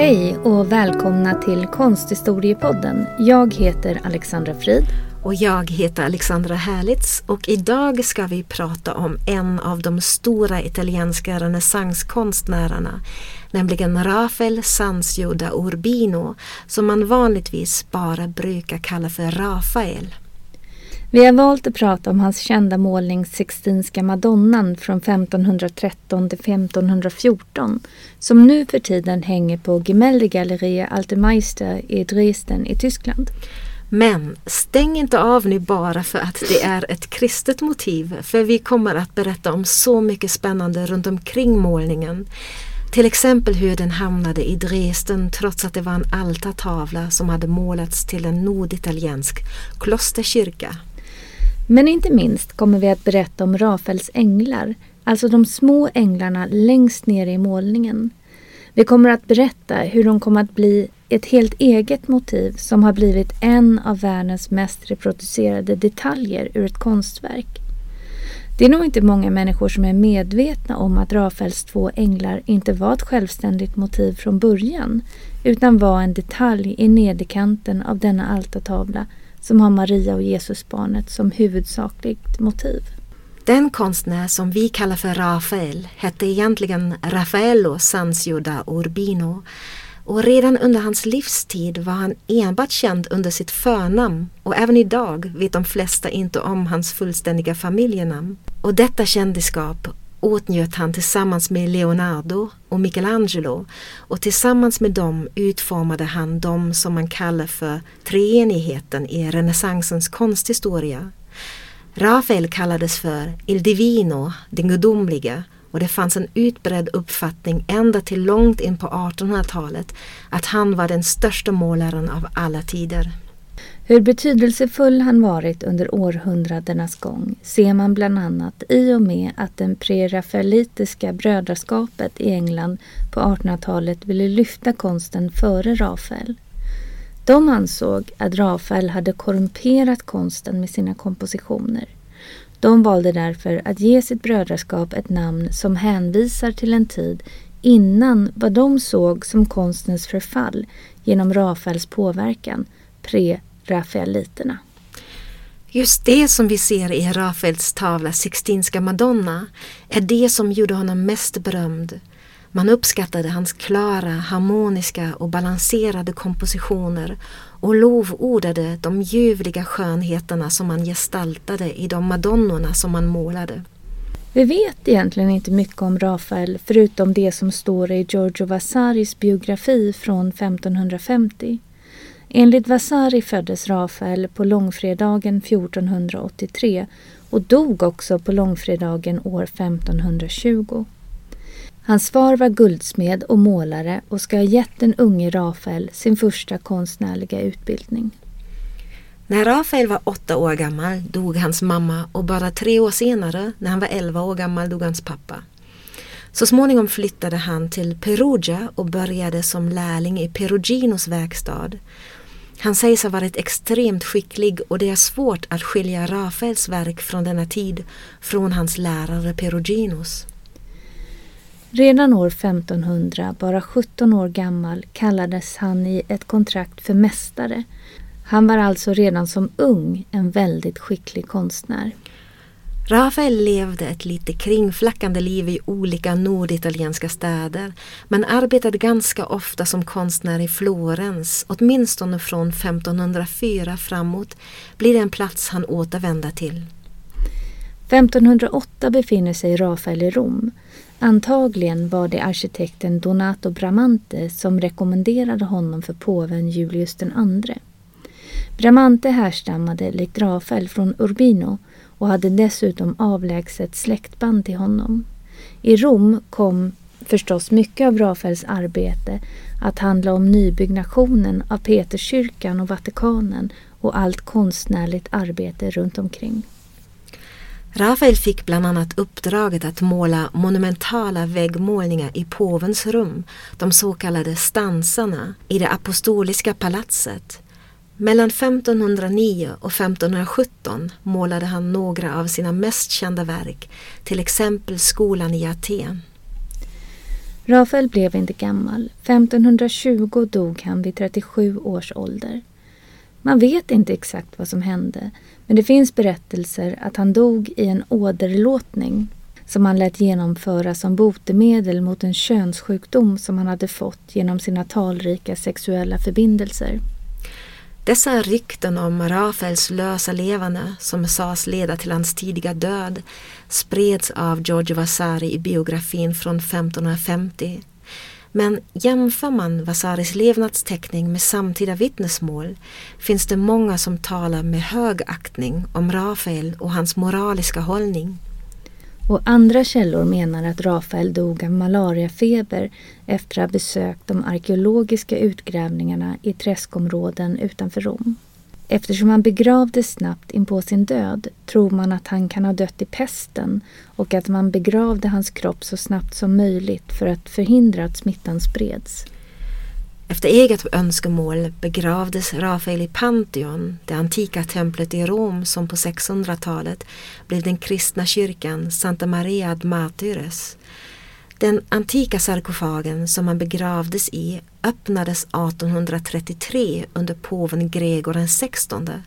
Hej och välkomna till Konsthistoriepodden. Jag heter Alexandra Frid. Och jag heter Alexandra Härlitz och idag ska vi prata om en av de stora italienska renässanskonstnärerna, nämligen Rafael Sanzio da Urbino, som man vanligtvis bara brukar kalla för Rafael. Vi har valt att prata om hans kända målning Sixtinska madonnan från 1513 till 1514 som nu för tiden hänger på Gemäldegalleria Alte Meister i Dresden i Tyskland. Men stäng inte av nu bara för att det är ett kristet motiv för vi kommer att berätta om så mycket spännande runt omkring målningen. Till exempel hur den hamnade i Dresden trots att det var en altartavla som hade målats till en norditaliensk klosterkyrka. Men inte minst kommer vi att berätta om Rafaels änglar, alltså de små änglarna längst ner i målningen. Vi kommer att berätta hur de kommer att bli ett helt eget motiv som har blivit en av världens mest reproducerade detaljer ur ett konstverk. Det är nog inte många människor som är medvetna om att Rafaels två änglar inte var ett självständigt motiv från början utan var en detalj i nederkanten av denna altartavla som har Maria och Jesusbarnet som huvudsakligt motiv. Den konstnär som vi kallar för Rafael hette egentligen Raffaello Sanzio da Urbino och redan under hans livstid var han enbart känd under sitt förnamn och även idag vet de flesta inte om hans fullständiga familjenamn. Och detta kändisskap åtnjöt han tillsammans med Leonardo och Michelangelo och tillsammans med dem utformade han de som man kallar för treenigheten i renässansens konsthistoria. Rafael kallades för Il Divino, den gudomliga och det fanns en utbredd uppfattning ända till långt in på 1800-talet att han var den största målaren av alla tider. Hur betydelsefull han varit under århundradenas gång ser man bland annat i och med att det prerafaelitiska brödraskapet i England på 1800-talet ville lyfta konsten före Rafael. De ansåg att Rafael hade korrumperat konsten med sina kompositioner. De valde därför att ge sitt brödraskap ett namn som hänvisar till en tid innan vad de såg som konstens förfall genom Rafaels påverkan, pre-rafaeliterna. Just det som vi ser i Rafaels tavla Sixtinska Madonna är det som gjorde honom mest berömd. Man uppskattade hans klara, harmoniska och balanserade kompositioner och lovordade de ljuvliga skönheterna som han gestaltade i de madonnorna som han målade. Vi vet egentligen inte mycket om Rafael förutom det som står i Giorgio Vasaris biografi från 1550. Enligt Vasari föddes Rafael på långfredagen 1483 och dog också på långfredagen år 1520. Hans far var guldsmed och målare och ska ha gett den unge Rafael sin första konstnärliga utbildning. När Rafael var åtta år gammal dog hans mamma och bara tre år senare, när han var elva år gammal, dog hans pappa. Så småningom flyttade han till Perugia och började som lärling i Peruginos verkstad. Han sägs ha varit extremt skicklig och det är svårt att skilja Rafaels verk från denna tid från hans lärare Peruginos. Redan år 1500, bara 17 år gammal, kallades han i ett kontrakt för mästare. Han var alltså redan som ung en väldigt skicklig konstnär. Rafael levde ett lite kringflackande liv i olika norditalienska städer men arbetade ganska ofta som konstnär i Florens, åtminstone från 1504 framåt blir det en plats han återvänder till. 1508 befinner sig Rafael i Rom. Antagligen var det arkitekten Donato Bramante som rekommenderade honom för påven Julius II. Bramante härstammade likt Rafael från Urbino och hade dessutom avlägset släktband till honom. I Rom kom förstås mycket av Rafaels arbete att handla om nybyggnationen av Peterskyrkan och Vatikanen och allt konstnärligt arbete runt omkring. Rafael fick bland annat uppdraget att måla monumentala väggmålningar i påvens rum, de så kallade stansarna, i det apostoliska palatset. Mellan 1509 och 1517 målade han några av sina mest kända verk, till exempel skolan i Aten. Rafael blev inte gammal. 1520 dog han vid 37 års ålder. Man vet inte exakt vad som hände, men det finns berättelser att han dog i en åderlåtning som han lät genomföra som botemedel mot en könssjukdom som han hade fått genom sina talrika sexuella förbindelser. Dessa rykten om Rafaels lösa levande som sades leda till hans tidiga död spreds av Giorgio Vasari i biografin från 1550. Men jämför man Vasaris levnadsteckning med samtida vittnesmål finns det många som talar med hög aktning om Rafael och hans moraliska hållning. Och andra källor menar att Rafael dog av malariafeber efter att ha besökt de arkeologiska utgrävningarna i träskområden utanför Rom. Eftersom han begravdes snabbt inpå sin död tror man att han kan ha dött i pesten och att man begravde hans kropp så snabbt som möjligt för att förhindra att smittan spreds. Efter eget önskemål begravdes Rafael i Pantheon, det antika templet i Rom som på 600-talet blev den kristna kyrkan Santa Maria ad Martyres. Den antika sarkofagen som han begravdes i öppnades 1833 under påven Gregor XVI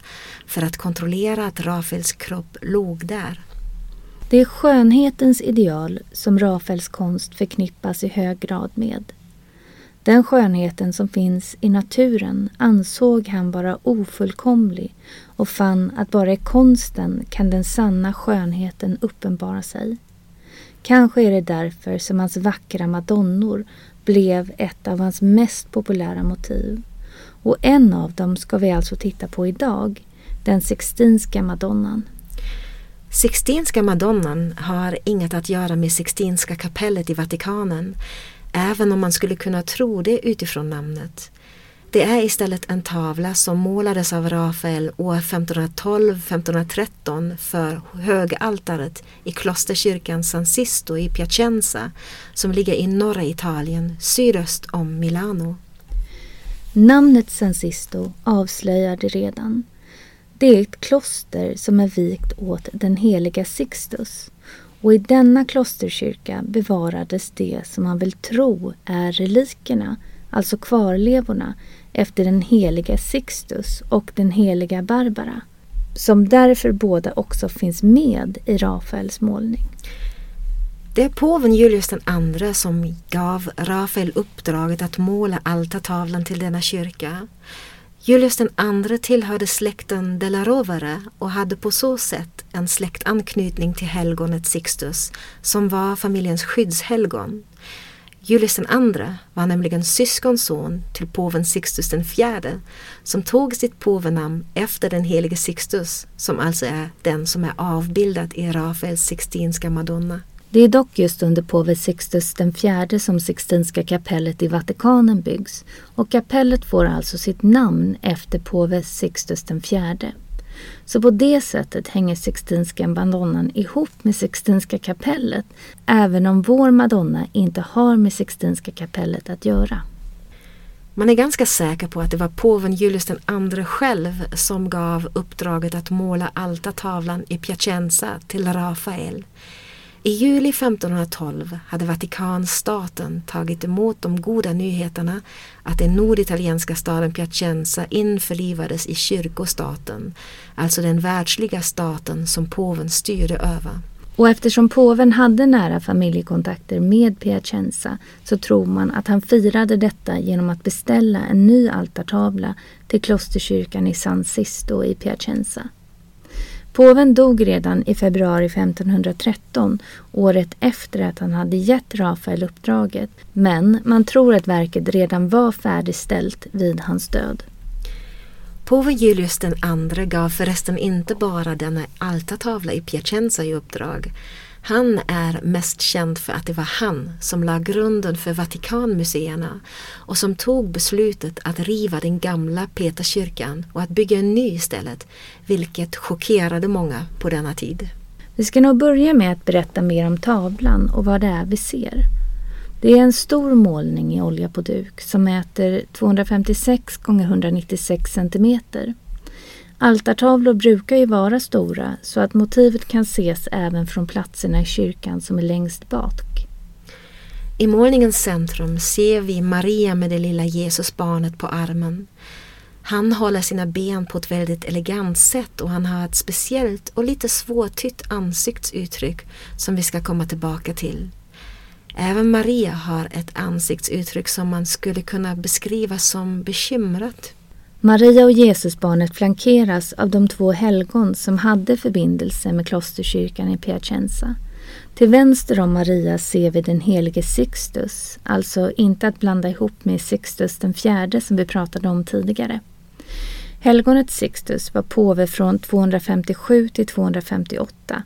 för att kontrollera att Rafaels kropp låg där. Det är skönhetens ideal som Rafaels konst förknippas i hög grad med. Den skönheten som finns i naturen ansåg han vara ofullkomlig och fann att bara i konsten kan den sanna skönheten uppenbara sig. Kanske är det därför som hans vackra madonnor blev ett av hans mest populära motiv. Och en av dem ska vi alltså titta på idag, den Sixtinska madonnan. Sixtinska madonnan har inget att göra med Sixtinska kapellet i Vatikanen även om man skulle kunna tro det utifrån namnet. Det är istället en tavla som målades av Rafael år 1512-1513 för högaltaret i klosterkyrkan San Sisto i Piacenza som ligger i norra Italien sydöst om Milano. Namnet San Sisto avslöjar det redan. Det är ett kloster som är vikt åt den heliga Sixtus och i denna klosterkyrka bevarades det som man vill tro är relikerna, alltså kvarlevorna, efter den heliga Sixtus och den heliga Barbara, som därför båda också finns med i Rafaels målning. Det är påven Julius II som gav Rafael uppdraget att måla altartavlan till denna kyrka. Julius II tillhörde släkten de la Rovere och hade på så sätt en släktanknytning till helgonet Sixtus som var familjens skyddshelgon. Julius II var nämligen syskonson till påven Sixtus IV som tog sitt påvenamn efter den helige Sixtus som alltså är den som är avbildad i Rafaels Sixtinska Madonna. Det är dock just under påve Sixtus IV som Sixtinska kapellet i Vatikanen byggs och kapellet får alltså sitt namn efter påve Sixtus IV. Så på det sättet hänger Sixtinska madonnan ihop med Sixtinska kapellet även om vår madonna inte har med Sixtinska kapellet att göra. Man är ganska säker på att det var påven Julius II själv som gav uppdraget att måla altartavlan i Piacenza till Rafael i juli 1512 hade Vatikanstaten tagit emot de goda nyheterna att den norditalienska staden Piacenza införlivades i kyrkostaten, alltså den världsliga staten som påven styrde över. Och eftersom påven hade nära familjekontakter med Piacenza så tror man att han firade detta genom att beställa en ny altartavla till klosterkyrkan i San Sisto i Piacenza. Påven dog redan i februari 1513, året efter att han hade gett Rafael uppdraget, men man tror att verket redan var färdigställt vid hans död. Påven Julius II gav förresten inte bara denna altartavla i Piacenza i uppdrag. Han är mest känd för att det var han som la grunden för Vatikanmuseerna och som tog beslutet att riva den gamla Peterskyrkan och att bygga en ny istället, vilket chockerade många på denna tid. Vi ska nog börja med att berätta mer om tavlan och vad det är vi ser. Det är en stor målning i olja på duk som mäter 256 x 196 cm. Altartavlor brukar ju vara stora så att motivet kan ses även från platserna i kyrkan som är längst bak. I målningens centrum ser vi Maria med det lilla Jesusbarnet på armen. Han håller sina ben på ett väldigt elegant sätt och han har ett speciellt och lite svårtytt ansiktsuttryck som vi ska komma tillbaka till. Även Maria har ett ansiktsuttryck som man skulle kunna beskriva som bekymrat. Maria och Jesusbarnet flankeras av de två helgon som hade förbindelse med klosterkyrkan i Piacenza. Till vänster om Maria ser vi den helige Sixtus, alltså inte att blanda ihop med Sixtus den fjärde som vi pratade om tidigare. Helgonet Sixtus var påve från 257 till 258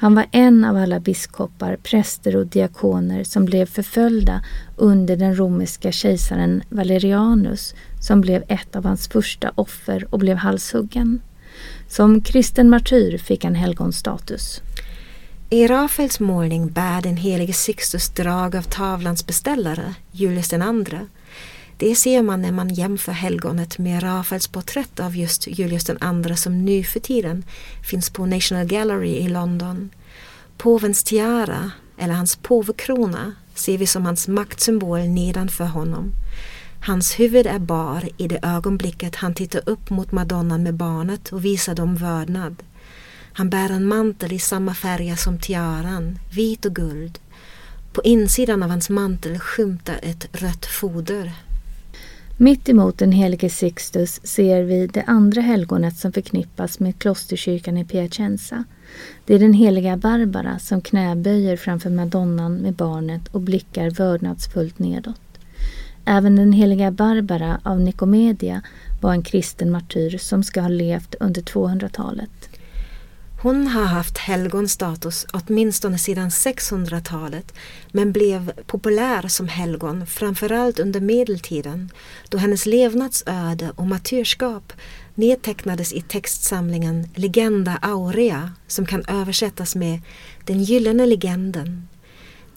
han var en av alla biskopar, präster och diakoner som blev förföljda under den romerska kejsaren Valerianus som blev ett av hans första offer och blev halshuggen. Som kristen martyr fick han helgonstatus. I Rafaels målning bär den helige Sixtus drag av tavlans beställare, Julius II. Det ser man när man jämför helgonet med Rafaels porträtt av just Julius II som nu för tiden finns på National Gallery i London. Påvens tiara, eller hans påvekrona, ser vi som hans maktsymbol nedanför honom. Hans huvud är bar i det ögonblicket han tittar upp mot madonnan med barnet och visar dem vördnad. Han bär en mantel i samma färger som tiaran, vit och guld. På insidan av hans mantel skymtar ett rött foder. Mitt emot den helige Sixtus ser vi det andra helgonet som förknippas med klosterkyrkan i Piacenza. Det är den heliga Barbara som knäböjer framför madonnan med barnet och blickar vördnadsfullt nedåt. Även den heliga Barbara av Nikomedia var en kristen martyr som ska ha levt under 200-talet. Hon har haft helgonstatus åtminstone sedan 600-talet men blev populär som helgon framförallt under medeltiden då hennes levnadsöde och martyrskap nedtecknades i textsamlingen Legenda Aurea som kan översättas med Den gyllene legenden.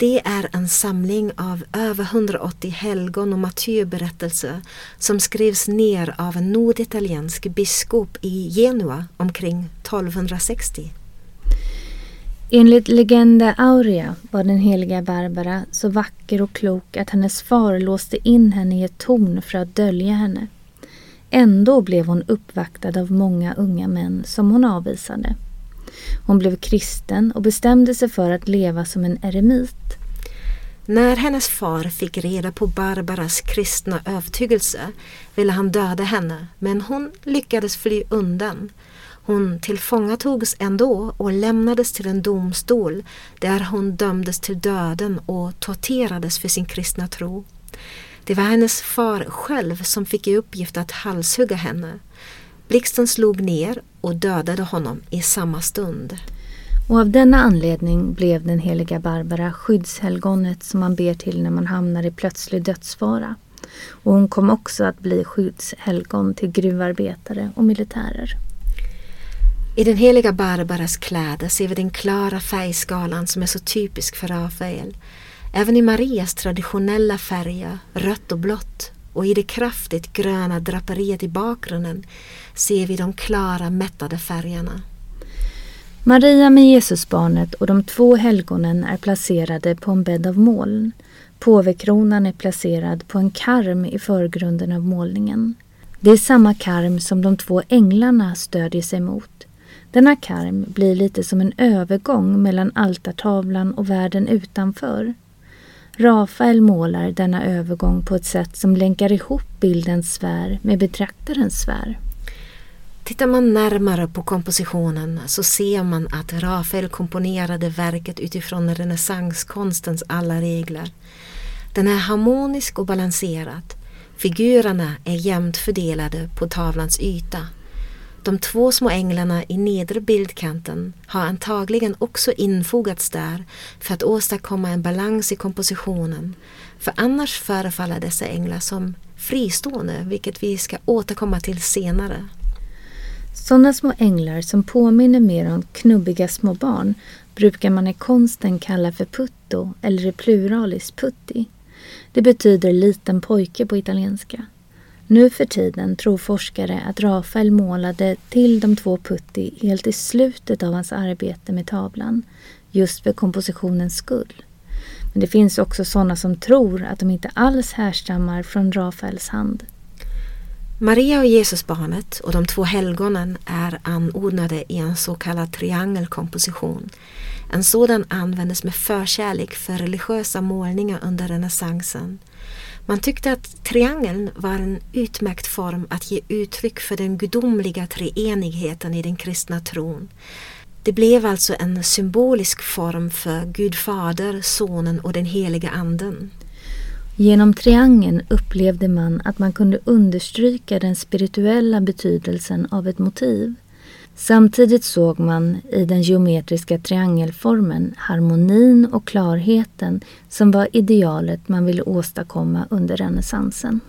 Det är en samling av över 180 helgon och martyrberättelser som skrivs ner av en norditaliensk biskop i Genua omkring 1260. Enligt Legenda Aurea var den heliga Barbara så vacker och klok att hennes far låste in henne i ett torn för att dölja henne. Ändå blev hon uppvaktad av många unga män som hon avvisade. Hon blev kristen och bestämde sig för att leva som en eremit. När hennes far fick reda på Barbaras kristna övertygelse ville han döda henne men hon lyckades fly undan. Hon tillfångatogs ändå och lämnades till en domstol där hon dömdes till döden och torterades för sin kristna tro. Det var hennes far själv som fick i uppgift att halshugga henne. Blixten slog ner och dödade honom i samma stund. Och av denna anledning blev den heliga Barbara skyddshelgonet som man ber till när man hamnar i plötslig dödsfara. Och hon kom också att bli skyddshelgon till gruvarbetare och militärer. I den heliga Barbaras kläder ser vi den klara färgskalan som är så typisk för Rafael. Även i Marias traditionella färger, rött och blått, och i det kraftigt gröna draperiet i bakgrunden ser vi de klara mättade färgerna. Maria med Jesusbarnet och de två helgonen är placerade på en bädd av moln. Påvekronan är placerad på en karm i förgrunden av målningen. Det är samma karm som de två änglarna stödjer sig mot. Denna karm blir lite som en övergång mellan altartavlan och världen utanför. Rafael målar denna övergång på ett sätt som länkar ihop bildens sfär med betraktarens sfär. Tittar man närmare på kompositionen så ser man att Rafael komponerade verket utifrån renässanskonstens alla regler. Den är harmonisk och balanserad. Figurerna är jämnt fördelade på tavlans yta. De två små änglarna i nedre bildkanten har antagligen också infogats där för att åstadkomma en balans i kompositionen. För annars förefaller dessa änglar som fristående, vilket vi ska återkomma till senare. Sådana små änglar som påminner mer om knubbiga små barn brukar man i konsten kalla för putto eller i pluralis putti. Det betyder liten pojke på italienska. Nu för tiden tror forskare att Rafael målade till de två putti helt i slutet av hans arbete med tavlan, just för kompositionens skull. Men det finns också sådana som tror att de inte alls härstammar från Rafaels hand. Maria och Jesusbarnet och de två helgonen är anordnade i en så kallad triangelkomposition. En sådan användes med förkärlek för religiösa målningar under renässansen. Man tyckte att triangeln var en utmärkt form att ge uttryck för den gudomliga treenigheten i den kristna tron. Det blev alltså en symbolisk form för Gud Fader, Sonen och den heliga Anden. Genom triangeln upplevde man att man kunde understryka den spirituella betydelsen av ett motiv. Samtidigt såg man i den geometriska triangelformen harmonin och klarheten som var idealet man ville åstadkomma under renässansen.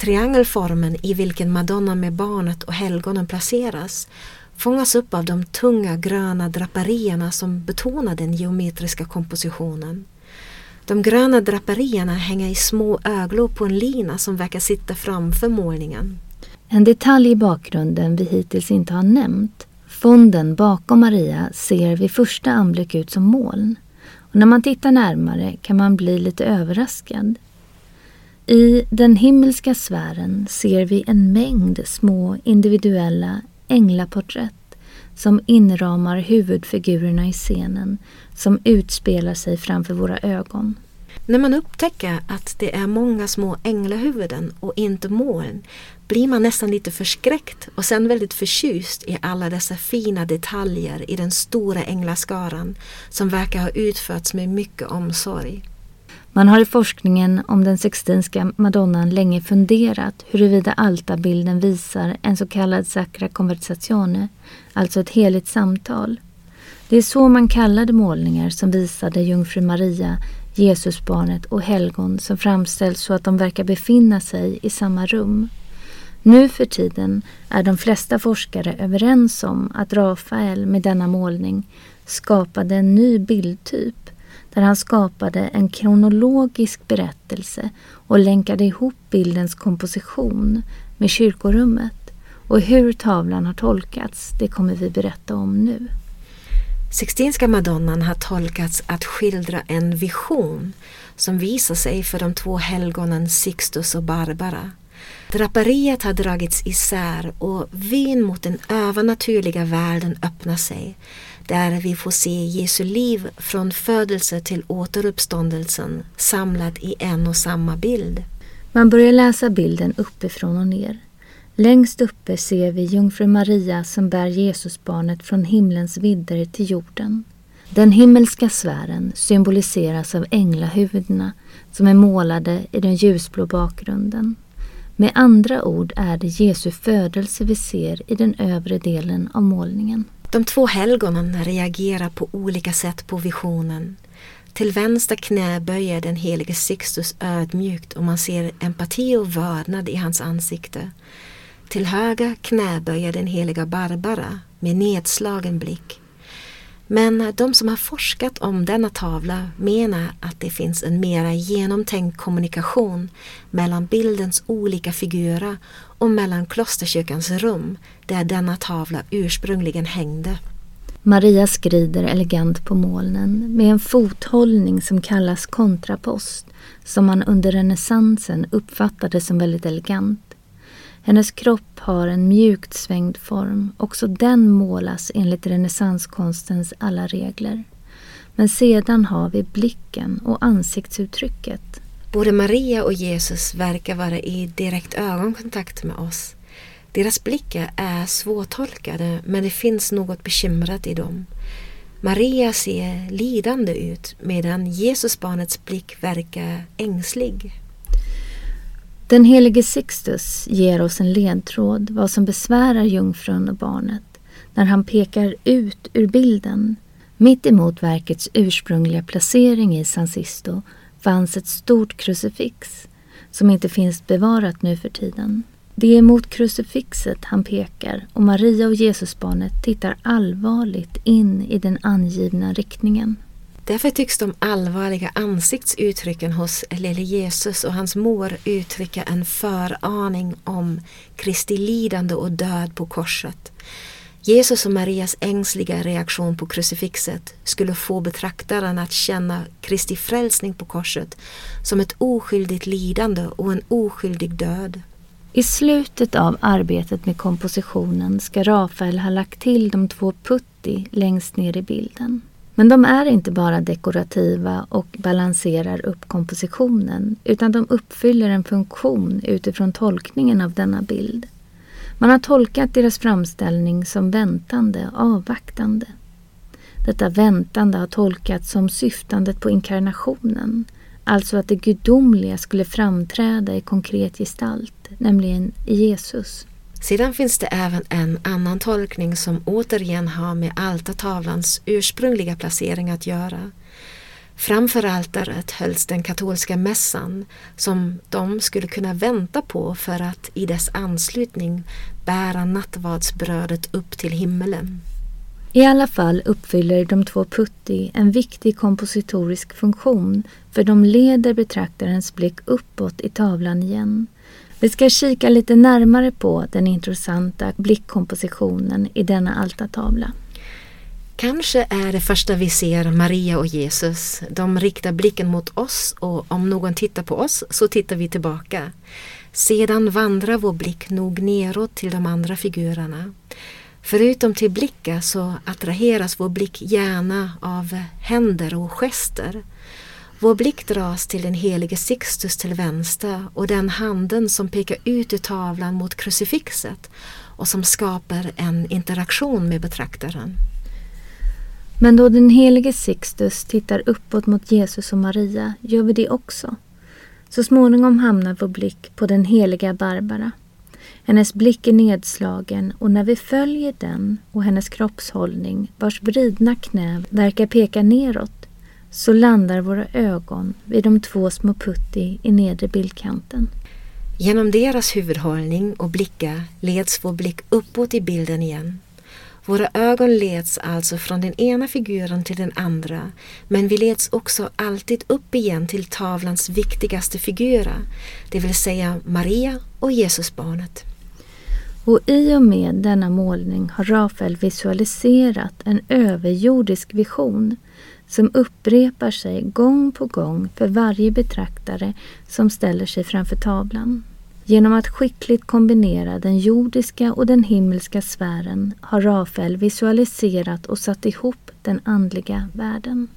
Triangelformen i vilken Madonna med barnet och helgonen placeras fångas upp av de tunga gröna draperierna som betonar den geometriska kompositionen. De gröna draperierna hänger i små öglor på en lina som verkar sitta framför målningen. En detalj i bakgrunden vi hittills inte har nämnt. Fonden bakom Maria ser vid första anblick ut som moln. Och när man tittar närmare kan man bli lite överraskad. I den himmelska sfären ser vi en mängd små individuella änglaporträtt som inramar huvudfigurerna i scenen som utspelar sig framför våra ögon. När man upptäcker att det är många små änglahuvuden och inte moln blir man nästan lite förskräckt och sen väldigt förtjust i alla dessa fina detaljer i den stora änglaskaran som verkar ha utförts med mycket omsorg. Man har i forskningen om den sextinska madonnan länge funderat huruvida altarbilden visar en så kallad sacra conversazione, alltså ett heligt samtal. Det är så man kallade målningar som visade jungfru Maria, Jesusbarnet och helgon som framställs så att de verkar befinna sig i samma rum. Nu för tiden är de flesta forskare överens om att Rafael med denna målning skapade en ny bildtyp där han skapade en kronologisk berättelse och länkade ihop bildens komposition med kyrkorummet. Och hur tavlan har tolkats, det kommer vi berätta om nu. Sixtinska madonnan har tolkats att skildra en vision som visar sig för de två helgonen Sixtus och Barbara. Draperiet har dragits isär och vyn mot den övernaturliga världen öppnar sig där vi får se Jesu liv från födelse till återuppståndelsen samlat i en och samma bild. Man börjar läsa bilden uppifrån och ner. Längst uppe ser vi jungfru Maria som bär Jesusbarnet från himlens vidder till jorden. Den himmelska sfären symboliseras av änglahuvudena som är målade i den ljusblå bakgrunden. Med andra ord är det Jesu födelse vi ser i den övre delen av målningen. De två helgonen reagerar på olika sätt på visionen. Till vänster knä böjer den helige Sixtus ödmjukt och man ser empati och vördnad i hans ansikte. Till höger knäböjer den heliga Barbara med nedslagen blick. Men de som har forskat om denna tavla menar att det finns en mera genomtänkt kommunikation mellan bildens olika figurer och mellan klosterkyrkans rum där denna tavla ursprungligen hängde. Maria skrider elegant på molnen med en fothållning som kallas kontrapost som man under renässansen uppfattade som väldigt elegant. Hennes kropp har en mjukt svängd form. Också den målas enligt renässanskonstens alla regler. Men sedan har vi blicken och ansiktsuttrycket. Både Maria och Jesus verkar vara i direkt ögonkontakt med oss. Deras blickar är svårtolkade men det finns något bekymrat i dem. Maria ser lidande ut medan Jesusbarnets blick verkar ängslig. Den helige Sixtus ger oss en ledtråd vad som besvärar jungfrun och barnet när han pekar ut ur bilden. Mitt emot verkets ursprungliga placering i San Sisto fanns ett stort krucifix som inte finns bevarat nu för tiden. Det är mot krucifixet han pekar och Maria och Jesusbarnet tittar allvarligt in i den angivna riktningen. Därför tycks de allvarliga ansiktsuttrycken hos lille Jesus och hans mor uttrycka en föraning om Kristi lidande och död på korset. Jesus och Marias ängsliga reaktion på krucifixet skulle få betraktaren att känna Kristi frälsning på korset som ett oskyldigt lidande och en oskyldig död. I slutet av arbetet med kompositionen ska Rafael ha lagt till de två putti längst ner i bilden. Men de är inte bara dekorativa och balanserar upp kompositionen utan de uppfyller en funktion utifrån tolkningen av denna bild. Man har tolkat deras framställning som väntande, avvaktande. Detta väntande har tolkats som syftandet på inkarnationen, alltså att det gudomliga skulle framträda i konkret gestalt, nämligen i Jesus. Sedan finns det även en annan tolkning som återigen har med altartavlans ursprungliga placering att göra. Framför altaret hölls den katolska mässan som de skulle kunna vänta på för att i dess anslutning bära nattvardsbrödet upp till himmelen. I alla fall uppfyller de två putti en viktig kompositorisk funktion för de leder betraktarens blick uppåt i tavlan igen. Vi ska kika lite närmare på den intressanta blickkompositionen i denna altartavla. Kanske är det första vi ser Maria och Jesus. De riktar blicken mot oss och om någon tittar på oss så tittar vi tillbaka. Sedan vandrar vår blick nog neråt till de andra figurerna. Förutom till blickar så attraheras vår blick gärna av händer och gester. Vår blick dras till den helige Sixtus till vänster och den handen som pekar ut ur tavlan mot krucifixet och som skapar en interaktion med betraktaren. Men då den helige Sixtus tittar uppåt mot Jesus och Maria gör vi det också. Så småningom hamnar vår blick på den heliga Barbara. Hennes blick är nedslagen och när vi följer den och hennes kroppshållning vars vridna knä verkar peka neråt så landar våra ögon vid de två små putti i nedre bildkanten. Genom deras huvudhållning och blickar leds vår blick uppåt i bilden igen våra ögon leds alltså från den ena figuren till den andra, men vi leds också alltid upp igen till tavlans viktigaste figurer, det vill säga Maria och Jesusbarnet. Och i och med denna målning har Rafael visualiserat en överjordisk vision som upprepar sig gång på gång för varje betraktare som ställer sig framför tavlan. Genom att skickligt kombinera den jordiska och den himmelska sfären har Rafael visualiserat och satt ihop den andliga världen.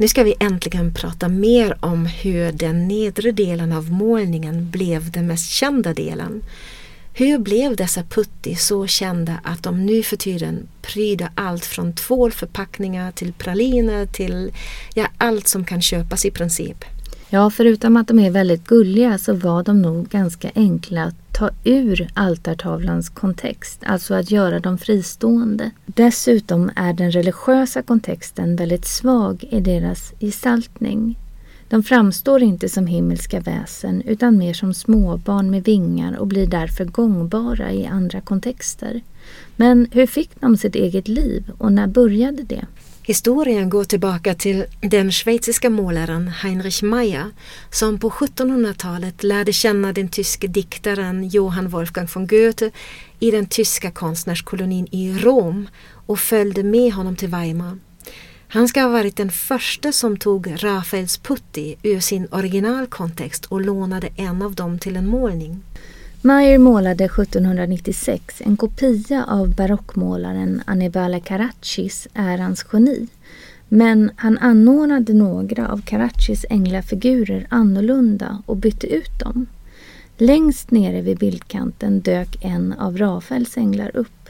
Nu ska vi äntligen prata mer om hur den nedre delen av målningen blev den mest kända delen. Hur blev dessa putti så kända att de nu för tiden pryder allt från tvålförpackningar till praliner till ja, allt som kan köpas i princip? Ja, förutom att de är väldigt gulliga så var de nog ganska enkla att ta ur altartavlans kontext, alltså att göra dem fristående. Dessutom är den religiösa kontexten väldigt svag i deras gestaltning. De framstår inte som himmelska väsen utan mer som småbarn med vingar och blir därför gångbara i andra kontexter. Men hur fick de sitt eget liv och när började det? Historien går tillbaka till den schweiziska målaren Heinrich Meyer som på 1700-talet lärde känna den tyske diktaren Johann Wolfgang von Goethe i den tyska konstnärskolonin i Rom och följde med honom till Weimar. Han ska ha varit den första som tog Rafaels putti ur sin originalkontext och lånade en av dem till en målning. Meyer målade 1796 en kopia av barockmålaren Annibale Caraccis Ärans geni. Men han anordnade några av Caraccis änglafigurer annorlunda och bytte ut dem. Längst nere vid bildkanten dök en av Rafaels änglar upp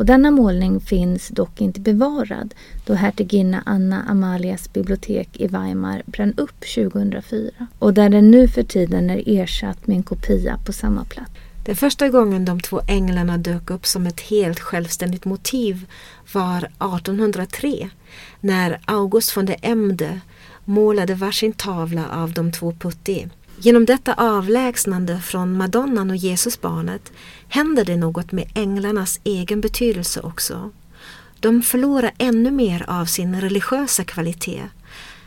och denna målning finns dock inte bevarad då hertiginna Anna Amalias bibliotek i Weimar brann upp 2004 och där den nu för tiden är ersatt med en kopia på samma plats. Den första gången de två änglarna dök upp som ett helt självständigt motiv var 1803 när August von der Emde målade varsin tavla av de två Putti. Genom detta avlägsnande från Madonnan och Jesusbarnet händer det något med änglarnas egen betydelse också. De förlorar ännu mer av sin religiösa kvalitet.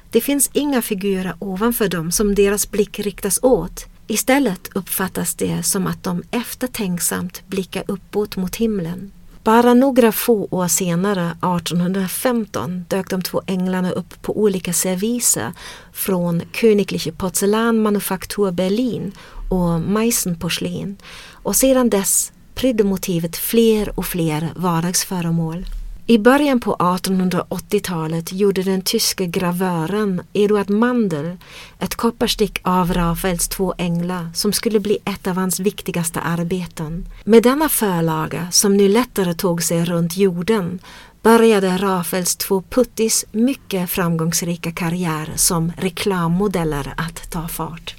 Det finns inga figurer ovanför dem som deras blick riktas åt. Istället uppfattas det som att de eftertänksamt blickar uppåt mot himlen. Bara några få år senare, 1815, dök de två änglarna upp på olika serviser från Königliche Porzellanmanufaktur Berlin och Meissen-porslin och sedan dess prydde motivet fler och fler vardagsföremål. I början på 1880-talet gjorde den tyske gravören Eduard Mandel ett kopparstick av Rafaels två änglar som skulle bli ett av hans viktigaste arbeten. Med denna förlaga, som nu lättare tog sig runt jorden, började Rafaels två puttis mycket framgångsrika karriär som reklammodeller att ta fart.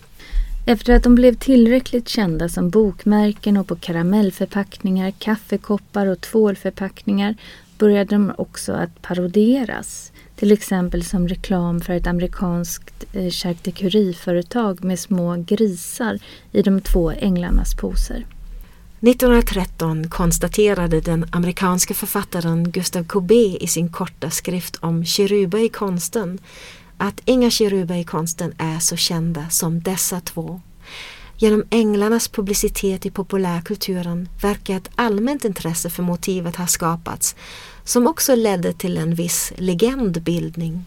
Efter att de blev tillräckligt kända som bokmärken och på karamellförpackningar, kaffekoppar och tvålförpackningar började de också att paroderas. Till exempel som reklam för ett amerikanskt eh, charkuteriföretag med små grisar i de två änglarnas poser. 1913 konstaterade den amerikanske författaren Gustav Courbet i sin korta skrift om keruber i konsten att inga keruber i konsten är så kända som dessa två. Genom änglarnas publicitet i populärkulturen verkar ett allmänt intresse för motivet ha skapats som också ledde till en viss legendbildning.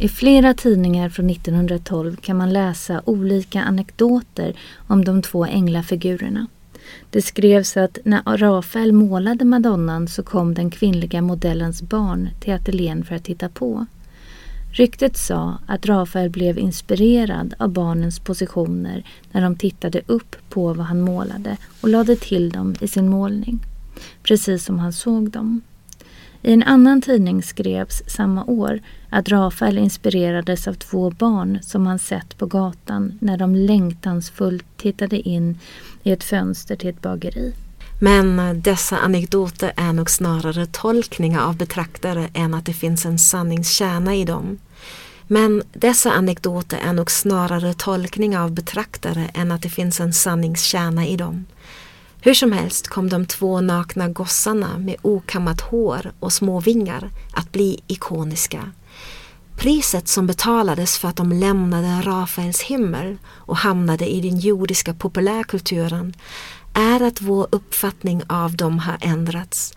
I flera tidningar från 1912 kan man läsa olika anekdoter om de två änglafigurerna. Det skrevs att när Rafael målade madonnan så kom den kvinnliga modellens barn till ateljén för att titta på. Ryktet sa att Rafael blev inspirerad av barnens positioner när de tittade upp på vad han målade och lade till dem i sin målning, precis som han såg dem. I en annan tidning skrevs samma år att Rafael inspirerades av två barn som han sett på gatan när de längtansfullt tittade in i ett fönster till ett bageri. Men eh, dessa anekdoter är nog snarare tolkningar av betraktare än att det finns en sanningskärna i dem. Men dessa anekdoter är nog snarare tolkningar av betraktare än att det finns en sanningskärna i dem. Hur som helst kom de två nakna gossarna med okammat hår och små vingar att bli ikoniska. Priset som betalades för att de lämnade Rafaels himmel och hamnade i den jordiska populärkulturen är att vår uppfattning av dem har ändrats.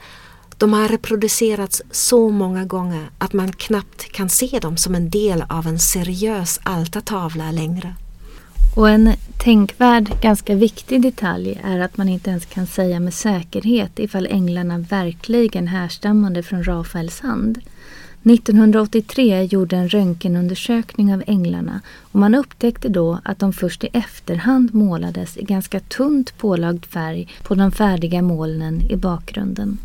De har reproducerats så många gånger att man knappt kan se dem som en del av en seriös altartavla längre. Och en tänkvärd, ganska viktig detalj är att man inte ens kan säga med säkerhet ifall änglarna verkligen härstammade från Rafaels hand. 1983 gjorde en röntgenundersökning av änglarna och man upptäckte då att de först i efterhand målades i ganska tunt pålagd färg på de färdiga molnen i bakgrunden.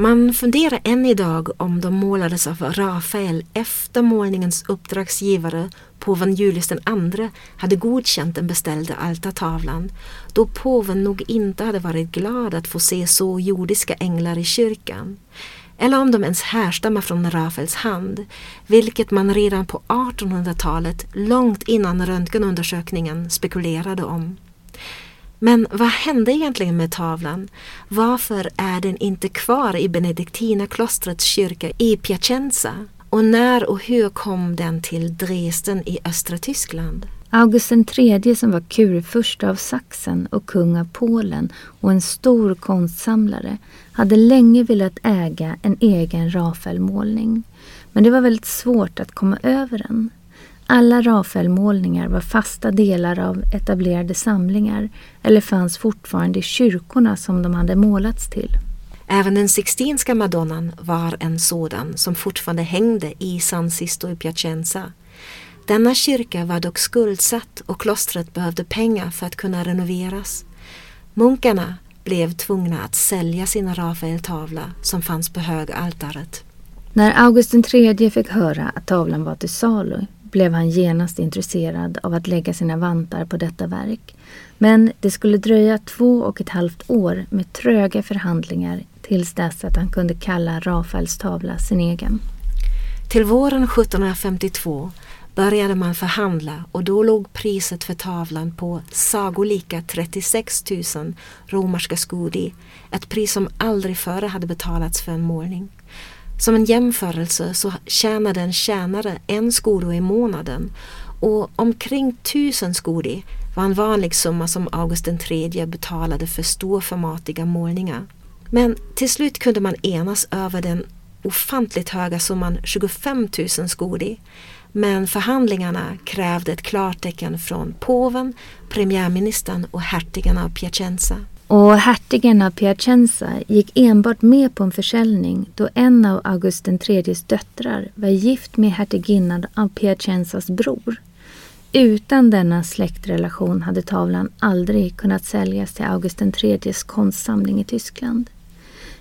Man funderar än idag om de målades av Rafael efter målningens uppdragsgivare, påven Julius II, hade godkänt den beställda altartavlan, då påven nog inte hade varit glad att få se så jordiska änglar i kyrkan. Eller om de ens härstammar från Rafaels hand, vilket man redan på 1800-talet, långt innan röntgenundersökningen, spekulerade om. Men vad hände egentligen med tavlan? Varför är den inte kvar i Benediktinaklostrets kyrka i Piacenza? Och när och hur kom den till Dresden i östra Tyskland? August III som var kurfurste av Sachsen och kung av Polen och en stor konstsamlare hade länge velat äga en egen Rafaelmålning. Men det var väldigt svårt att komma över den. Alla Rafaelmålningar var fasta delar av etablerade samlingar eller fanns fortfarande i kyrkorna som de hade målats till. Även den Sixtinska madonnan var en sådan som fortfarande hängde i San Sisto i Piacenza. Denna kyrka var dock skuldsatt och klostret behövde pengar för att kunna renoveras. Munkarna blev tvungna att sälja sin Rafael-tavla som fanns på högaltaret. När August III fick höra att tavlan var till salu blev han genast intresserad av att lägga sina vantar på detta verk. Men det skulle dröja två och ett halvt år med tröga förhandlingar tills dess att han kunde kalla Rafaels tavla sin egen. Till våren 1752 började man förhandla och då låg priset för tavlan på sagolika 36 000 romerska skudi, ett pris som aldrig före hade betalats för en målning. Som en jämförelse så tjänade en tjänare en skodo i månaden och omkring tusen skodi var en vanlig summa som August III betalade för storformatiga målningar. Men till slut kunde man enas över den ofantligt höga summan 25 000 skodi. Men förhandlingarna krävde ett klartecken från påven, premiärministern och hertigen av Piacenza. Och hertigen av Piacenza gick enbart med på en försäljning då en av August IIIs döttrar var gift med hertiginnan av Piacenzas bror. Utan denna släktrelation hade tavlan aldrig kunnat säljas till August IIIs konstsamling i Tyskland.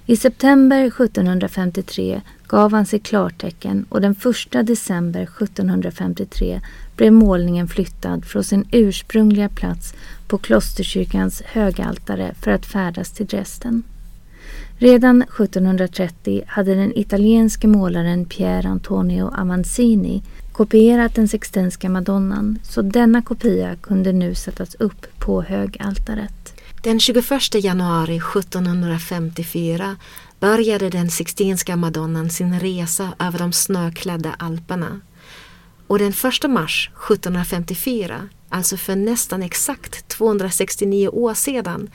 I september 1753 gav han sig klartecken och den 1 december 1753 blev målningen flyttad från sin ursprungliga plats på klosterkyrkans högaltare för att färdas till Dresden. Redan 1730 hade den italienske målaren Pier Antonio Avanzini kopierat den sextenska madonnan så denna kopia kunde nu sättas upp på högaltaret. Den 21 januari 1754 började den Sixtinska madonnan sin resa över de snöklädda Alperna. Och den 1 mars 1754, alltså för nästan exakt 269 år sedan,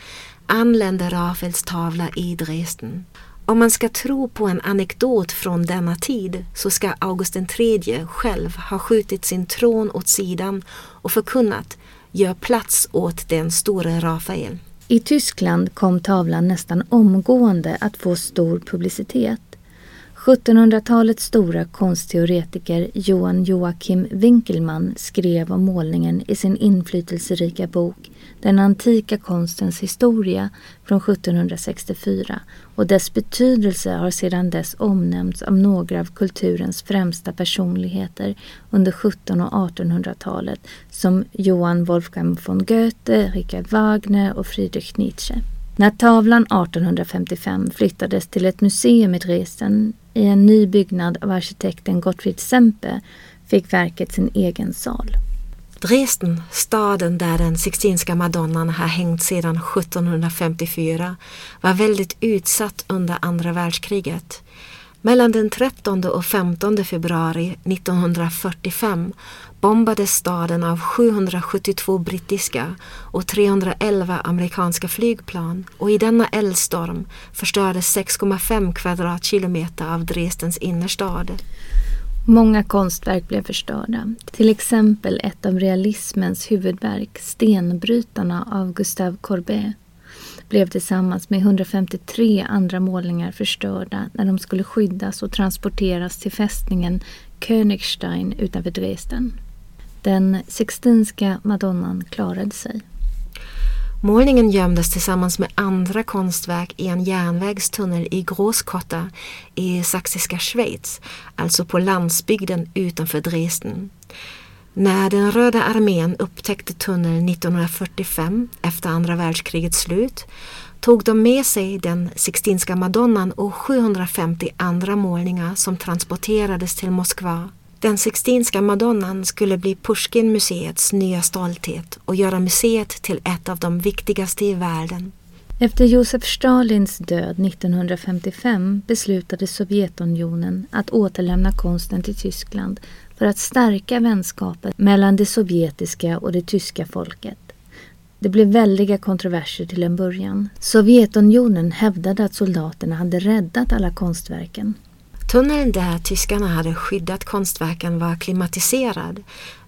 anlände Rafaels tavla i Dresden. Om man ska tro på en anekdot från denna tid så ska August III själv ha skjutit sin tron åt sidan och förkunnat Gör plats åt den store Rafael. I Tyskland kom tavlan nästan omgående att få stor publicitet. 1700-talets stora konstteoretiker Johan Joachim Winkelmann skrev om målningen i sin inflytelserika bok Den antika konstens historia från 1764 och dess betydelse har sedan dess omnämnts av några av kulturens främsta personligheter under 1700 och 1800-talet som Johann Wolfgang von Goethe, Richard Wagner och Friedrich Nietzsche. När tavlan 1855 flyttades till ett museum i Dresden i en ny byggnad av arkitekten Gottfried Sempe fick verket sin egen sal. Dresden, staden där den Sixtinska madonnan har hängt sedan 1754, var väldigt utsatt under andra världskriget. Mellan den 13 och 15 februari 1945 bombades staden av 772 brittiska och 311 amerikanska flygplan och i denna eldstorm förstördes 6,5 kvadratkilometer av Dresdens innerstad. Många konstverk blev förstörda. Till exempel ett av realismens huvudverk, Stenbrytarna av Gustave Courbet, blev tillsammans med 153 andra målningar förstörda när de skulle skyddas och transporteras till fästningen Königstein utanför Dresden. Den sextinska madonnan klarade sig. Målningen gömdes tillsammans med andra konstverk i en järnvägstunnel i Großkotta i Saxiska Schweiz, alltså på landsbygden utanför Dresden. När den Röda armén upptäckte tunneln 1945 efter andra världskrigets slut tog de med sig den Sixtinska madonnan och 750 andra målningar som transporterades till Moskva. Den Sixtinska madonnan skulle bli Pushkin-museets nya stolthet och göra museet till ett av de viktigaste i världen. Efter Josef Stalins död 1955 beslutade Sovjetunionen att återlämna konsten till Tyskland för att stärka vänskapen mellan det sovjetiska och det tyska folket. Det blev väldiga kontroverser till en början. Sovjetunionen hävdade att soldaterna hade räddat alla konstverken. Tunneln där tyskarna hade skyddat konstverken var klimatiserad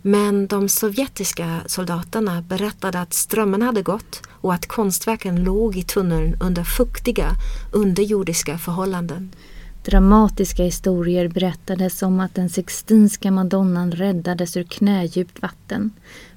men de sovjetiska soldaterna berättade att strömmen hade gått och att konstverken låg i tunneln under fuktiga underjordiska förhållanden. Dramatiska historier berättades om att den Sixtinska madonnan räddades ur knädjupt vatten.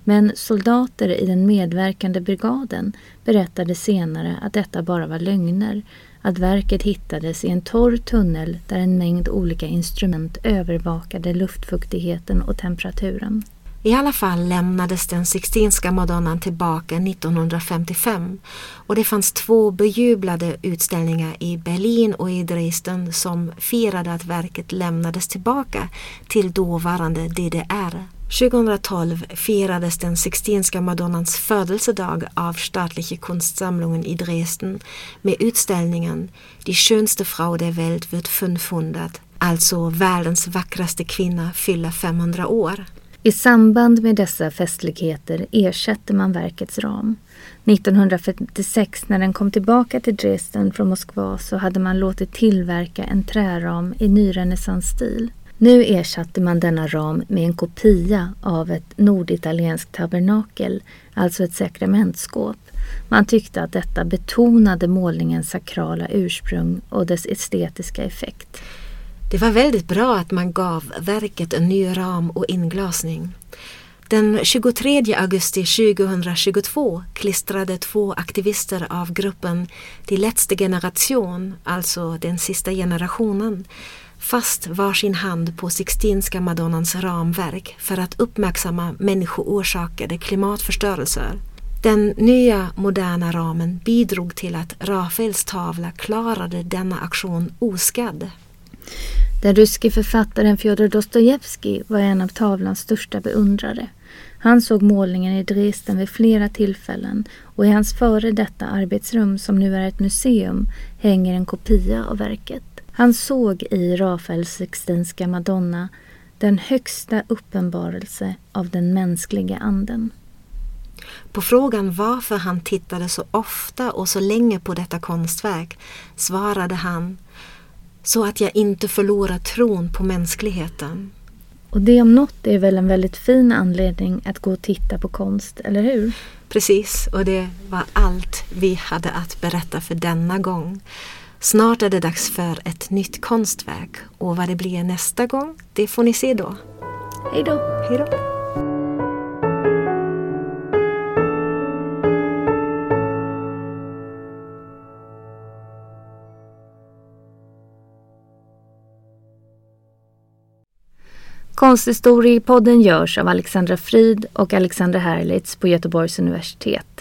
Men soldater i den medverkande brigaden berättade senare att detta bara var lögner. Att verket hittades i en torr tunnel där en mängd olika instrument övervakade luftfuktigheten och temperaturen. I alla fall lämnades den Sixtinska madonnan tillbaka 1955 och det fanns två bejublade utställningar i Berlin och i Dresden som firade att verket lämnades tillbaka till dåvarande DDR. 2012 firades den Sixtinska madonnans födelsedag av Staatliche Kunstsammlungen i Dresden med utställningen Die schönste Frau der Welt wird 500, alltså världens vackraste kvinna fyller 500 år. I samband med dessa festligheter ersatte man verkets ram. 1956 när den kom tillbaka till Dresden från Moskva så hade man låtit tillverka en träram i nyrenässansstil. Nu ersatte man denna ram med en kopia av ett norditalienskt tabernakel, alltså ett sakramentskåp. Man tyckte att detta betonade målningens sakrala ursprung och dess estetiska effekt. Det var väldigt bra att man gav verket en ny ram och inglasning. Den 23 augusti 2022 klistrade två aktivister av gruppen Die letzte Generation, alltså den sista generationen, fast varsin hand på Sixtinska madonnans ramverk för att uppmärksamma människoorsakade klimatförstörelser. Den nya moderna ramen bidrog till att Rafaels tavla klarade denna aktion oskadd. Den ryske författaren Fjodor Dostojevskij var en av tavlans största beundrare. Han såg målningen i Dresden vid flera tillfällen och i hans före detta arbetsrum som nu är ett museum hänger en kopia av verket. Han såg i Rafaels Sixtinska Madonna den högsta uppenbarelse av den mänskliga anden. På frågan varför han tittade så ofta och så länge på detta konstverk svarade han så att jag inte förlorar tron på mänskligheten. Och det om något är väl en väldigt fin anledning att gå och titta på konst, eller hur? Precis, och det var allt vi hade att berätta för denna gång. Snart är det dags för ett nytt konstverk och vad det blir nästa gång, det får ni se då. Hej då! Hej då! Konsthistoriepodden görs av Alexandra Frid och Alexandra Herlitz på Göteborgs universitet.